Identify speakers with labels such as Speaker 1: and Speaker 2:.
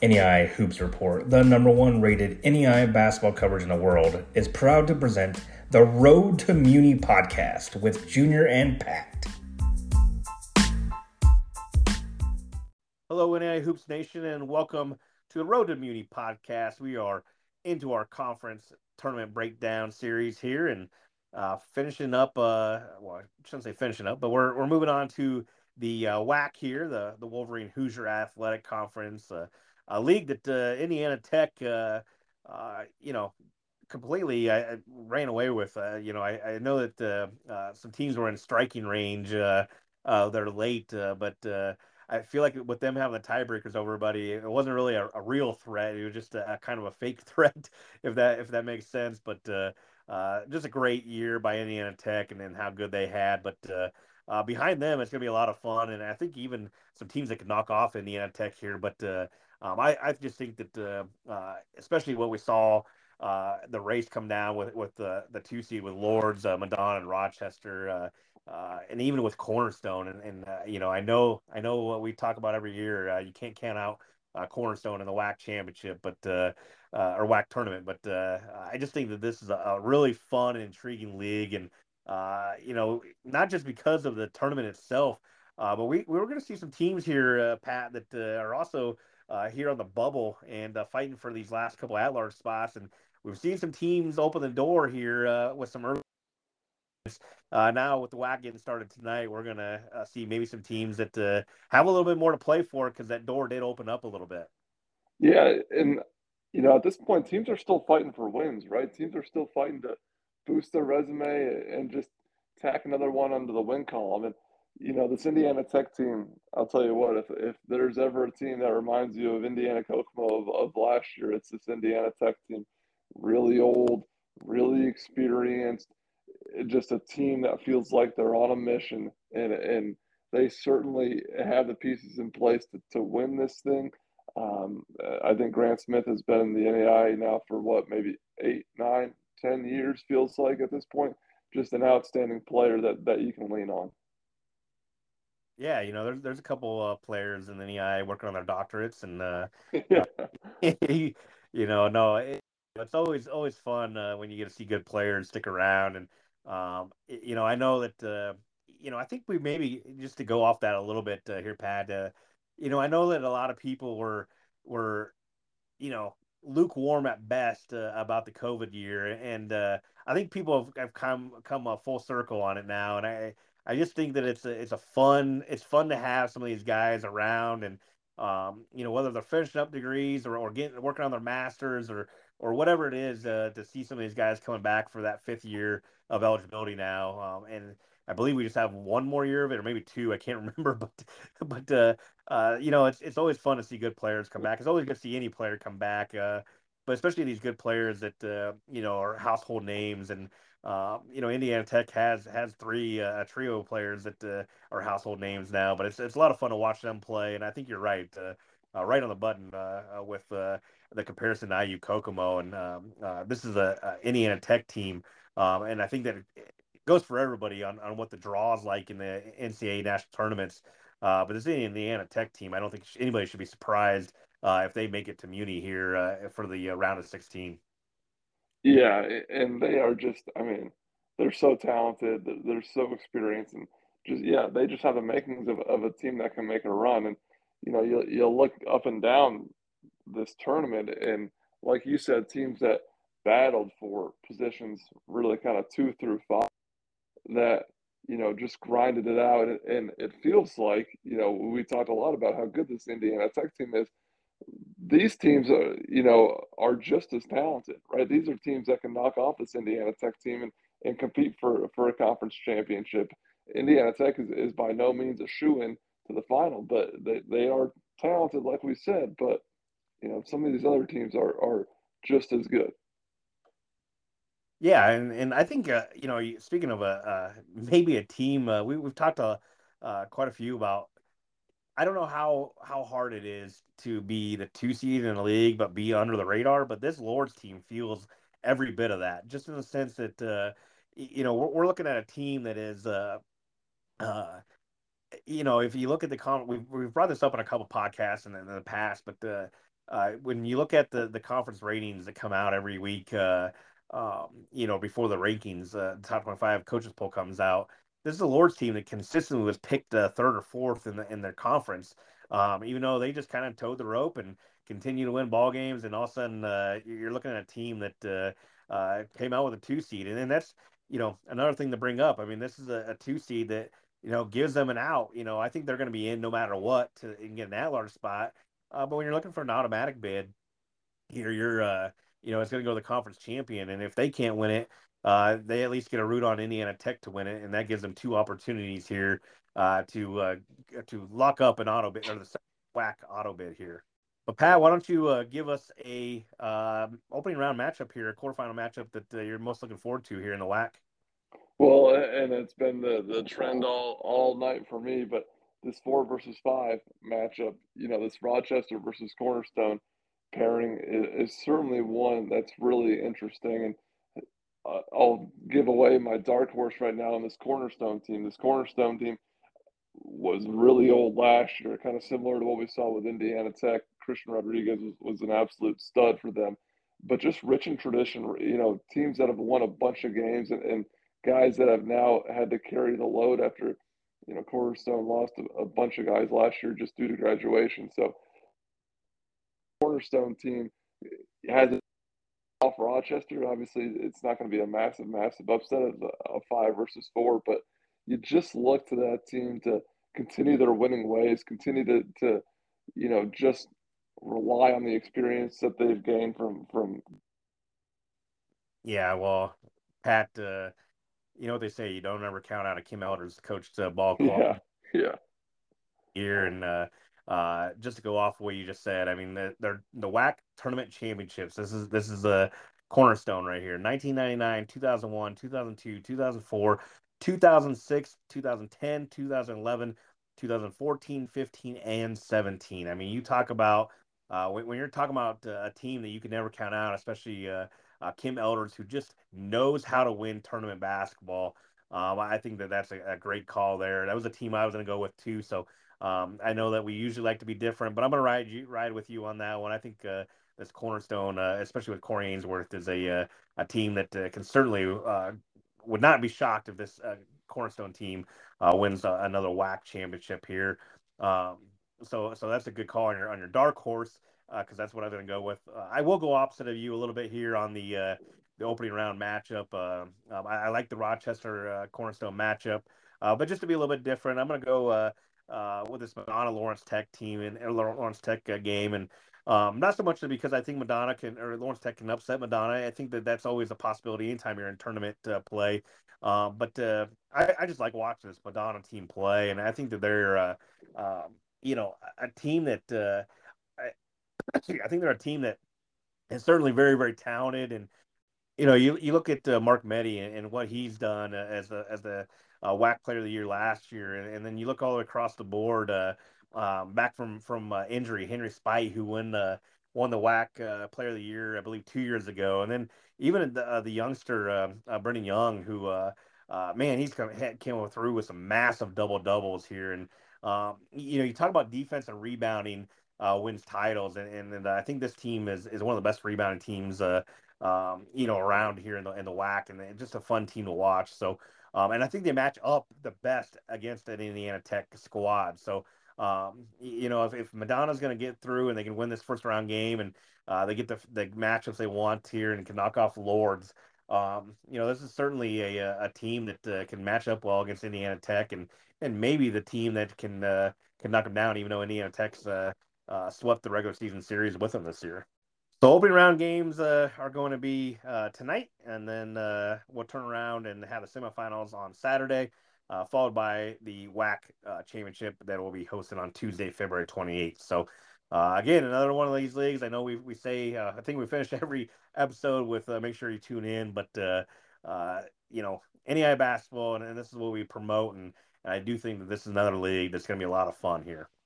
Speaker 1: NAIA Hoops Report, the number one rated NAIA basketball coverage in the world, is proud to present the Road to Muni podcast with Junior and Pat.
Speaker 2: Hello, NAIA Hoops Nation, and welcome to the Road to Muni podcast. We are into our conference tournament breakdown series here and uh, finishing up. Uh, well, I shouldn't say finishing up, but we're, we're moving on to the uh, WAC here, the, the Wolverine Hoosier Athletic Conference. Uh, a league that uh, Indiana Tech, uh, uh, you know, completely I, I ran away with. Uh, you know, I, I know that uh, uh, some teams were in striking range. Uh, uh, they're late, uh, but uh, I feel like with them having the tiebreakers over everybody, it wasn't really a, a real threat. It was just a, a, kind of a fake threat, if that if that makes sense. But uh, uh, just a great year by Indiana Tech, and then how good they had. But uh, behind them, it's going to be a lot of fun, and I think even some teams that could knock off Indiana Tech here. But uh, um, I, I just think that, uh, uh, especially what we saw, uh, the race come down with with the the two seed with Lourdes, uh, Madonna, and Rochester, uh, and even with Cornerstone. And, and you know, I know I know what we talk about every year. You can't count out Cornerstone in the WAC championship, but or WAC tournament. But I just think that this is a, a really fun and intriguing league, and uh, you know, not just because of the tournament itself, uh, but we we were going to see some teams here, uh, Pat, that uh, are also uh, here on the bubble and uh, fighting for these last couple at large spots. And we've seen some teams open the door here with some early. Now with the WAC getting started tonight, we're gonna see maybe some teams that have a little bit more to play for because that door did open up a little bit.
Speaker 3: Yeah, and you know at this point, teams are still fighting for wins, right? Teams are still fighting to boost their resume and just tack another one under the win column. And you know, this Indiana Tech team, I'll tell you what, if, if there's ever a team that reminds you of Indiana Kokomo of, of last year, it's this Indiana Tech team. Really old, really experienced, just a team that feels like they're on a mission. And, and they certainly have the pieces in place to, to win this thing. Um, I think Grant Smith has been in the NAIA now for what, maybe eight, nine, ten years, feels like at this point. Just an outstanding player that, that you can lean on.
Speaker 2: Yeah, you know, there's there's a couple uh, players in the NAIA working on their doctorates, and uh, you know, no, it, it's always always fun uh, when you get to see good players stick around, and um, you know, I know that uh, you know, I think we maybe just to go off that a little bit uh, here, Pat. Uh, you know, I know that a lot of people were were, you know, lukewarm at best uh, about the COVID year, and uh, I think people have, have come come a full circle on it now, and I I just think that it's a it's a fun it's fun to have some of these guys around and um, you know whether they're finishing up degrees or, or getting working on their masters or or whatever it is uh, to see some of these guys coming back for that fifth year of eligibility now um, and I believe we just have one more year of it or maybe two I can't remember but but uh, uh, you know it's it's always fun to see good players come back it's always good to see any player come back uh, but especially these good players that uh, you know are household names and uh, you know, Indiana Tech has has three uh, trio players that uh, are household names now, but it's it's a lot of fun to watch them play. And I think you're right, uh, uh, right on the button uh, with the comparison to IU Kokomo. And um, this is a, a, Indiana Tech team, um, and I think that goes for everybody on, on what the draw is like in the NCAA national tournaments. Uh, but this Indiana Tech team, I don't think anybody should be surprised uh, if they make it to Muni here uh, for the round of 16.
Speaker 3: Yeah, and they are just, I mean, they're so talented, they're so experienced, and just, yeah, they just have the makings of, of a team that can make a run. And, you know, you'll, you'll look up and down this tournament, and like you said, teams that battled for positions really kind of two through five that, you know, just grinded it out. And, and it feels like, you know, we talked a lot about how good this Indiana Tech team is these teams are, you know, are just as talented, right? These are teams that can knock off this Indiana Tech team and, and compete for for a conference championship. Indiana Tech is, is by no means a shoe in to the final, but they, they are talented, like we said. But you know, some of these other teams are are just as good.
Speaker 2: Yeah, and, and I think uh, you know, speaking of a uh, maybe a team, uh, we we've talked to uh, quite a few about I don't know how how hard it is to be the two seed in the league but be under the radar. But this Lourdes team feels every bit of that, just in the sense that uh, you know we're, we're, looking at a team that is, uh, you know, if you look at the comment, we've we've brought this up in a couple podcasts in, in the past, but uh, when you look at the the conference ratings that come out every week, um, you know, before the rankings, uh, the top 25 coaches poll comes out. This is a Lourdes team that consistently was picked uh, third or fourth in the in their conference, um, even though they just kind of towed the rope and continue to win ball games. And all of a sudden, uh, you're looking at a team that uh, uh, came out with a two seed, and then that's you know another thing to bring up. I mean, this is a, a two seed that you know gives them an out. You know, I think they're going to be in no matter what to get an at large spot. Uh, but when you're looking for an automatic bid, here you're uh, you know, it's going to go to the conference champion. And if they can't win it, uh, they at least get a root on Indiana Tech to win it, and that gives them two opportunities here uh, to uh, to lock up an auto bid or the WAC auto bid here. But Pat, why don't you uh, give us a um, opening round matchup here, a quarterfinal matchup that uh, you're most looking forward to here in the WAC?
Speaker 3: Well, and it's been the the trend all all night for me, but this four versus five matchup, you know, this Rochester versus Cornerstone pairing is, is certainly one that's really interesting. And uh, I'll give away my dark horse right now on this Cornerstone team. This Cornerstone team was really old last year, kind of similar to what we saw with Indiana Tech. Christian Rodriguez was, was an absolute stud for them, but just rich in tradition. You know, teams that have won a bunch of games and, and guys that have now had to carry the load after, you know, Cornerstone lost a, a bunch of guys last year just due to graduation. So cornerstone team has it off Rochester. Obviously, it's not going to be a massive, massive upset of a five versus four, but you just look to that team to continue their winning ways, continue to, to you know, just rely on the experience that they've gained from from.
Speaker 2: Yeah, well, Pat, uh, you know what they say: you don't ever count out a Kim Elders coached uh, ball club.
Speaker 3: Yeah, yeah.
Speaker 2: Here and uh, uh, just to go off what you just said, I mean, the, they're the WAC tournament championships. This is this is a cornerstone right here. 1999, 2001, 2002, 2004, 2006, 2010, 2011, 2014, 15, and 17. I mean, you talk about uh, when, when, you're talking about uh, a team that you can never count out, especially uh, uh Kim Elders, who just knows how to win tournament basketball. Um, I think that that's a, a, great call there. That was a team I was going to go with too. So um, I know that we usually like to be different, but I'm going to ride you ride with you on that one. I think uh, this Cornerstone, uh, especially with Corey Ainsworth, is a uh, a team that uh, can certainly uh, would not be shocked if this uh, Cornerstone team wins another WAC championship here. Um, so so that's a good call on your on your dark horse because that's what I'm going to go with. I will go opposite of you a little bit here on the the opening round matchup. Um, I, I, like the Rochester Cornerstone matchup, but just to be a little bit different, I'm going to go uh, with this Madonna Lawrence Tech team and, Lawrence Tech uh, game, and um, not so much because I think Madonna can or Lawrence Tech can upset Madonna. I think that that's always a possibility anytime you're in tournament uh, play. Um, but uh, I, I, just like watching this Madonna team play, and I think that they're uh, um, you know a team that uh, I, I think they're a team that is certainly very very talented and you know, you you look at uh, Mark Meddy and, and, what he's done uh, as a as the uh, WAC Player of the Year last year, and, and, then you look all the way across the board, uh, um, back from from uh, injury, Henry Spite, who won the won the WAC uh, Player of the Year, I believe, two years ago, and then even the the youngster uh, Brendan Young, who man, he's come came through with some massive double doubles here, and um, you know, you talk about defense and rebounding. wins titles, and, and, and I think this team is, is one of the best rebounding teams um, you know, around here in the in the WAC, and just a fun team to watch. So, um, and I think they match up the best against an Indiana Tech squad. So, um, you know, if, if Madonna's going to get through and they can win this first round game, and uh, they get the the matchups they want here and can knock off Lourdes, Um, you know, this is certainly a a team that uh, can match up well against Indiana Tech, and and maybe the team that can uh, can knock them down, even though Indiana Tech's uh, uh, swept the regular season series with them this year. So opening round games uh, are going to be uh, tonight, and then uh, we'll turn around and have the semifinals on Saturday, uh, followed by the WAC uh, championship that will be hosted on Tuesday, February 28th. So uh, again, another one of these leagues. I know we we say I think we finish every episode with make sure you tune in, but you know NAIA basketball, and, and, this is what we promote, and, and I do think that this is another league that's going to be a lot of fun here.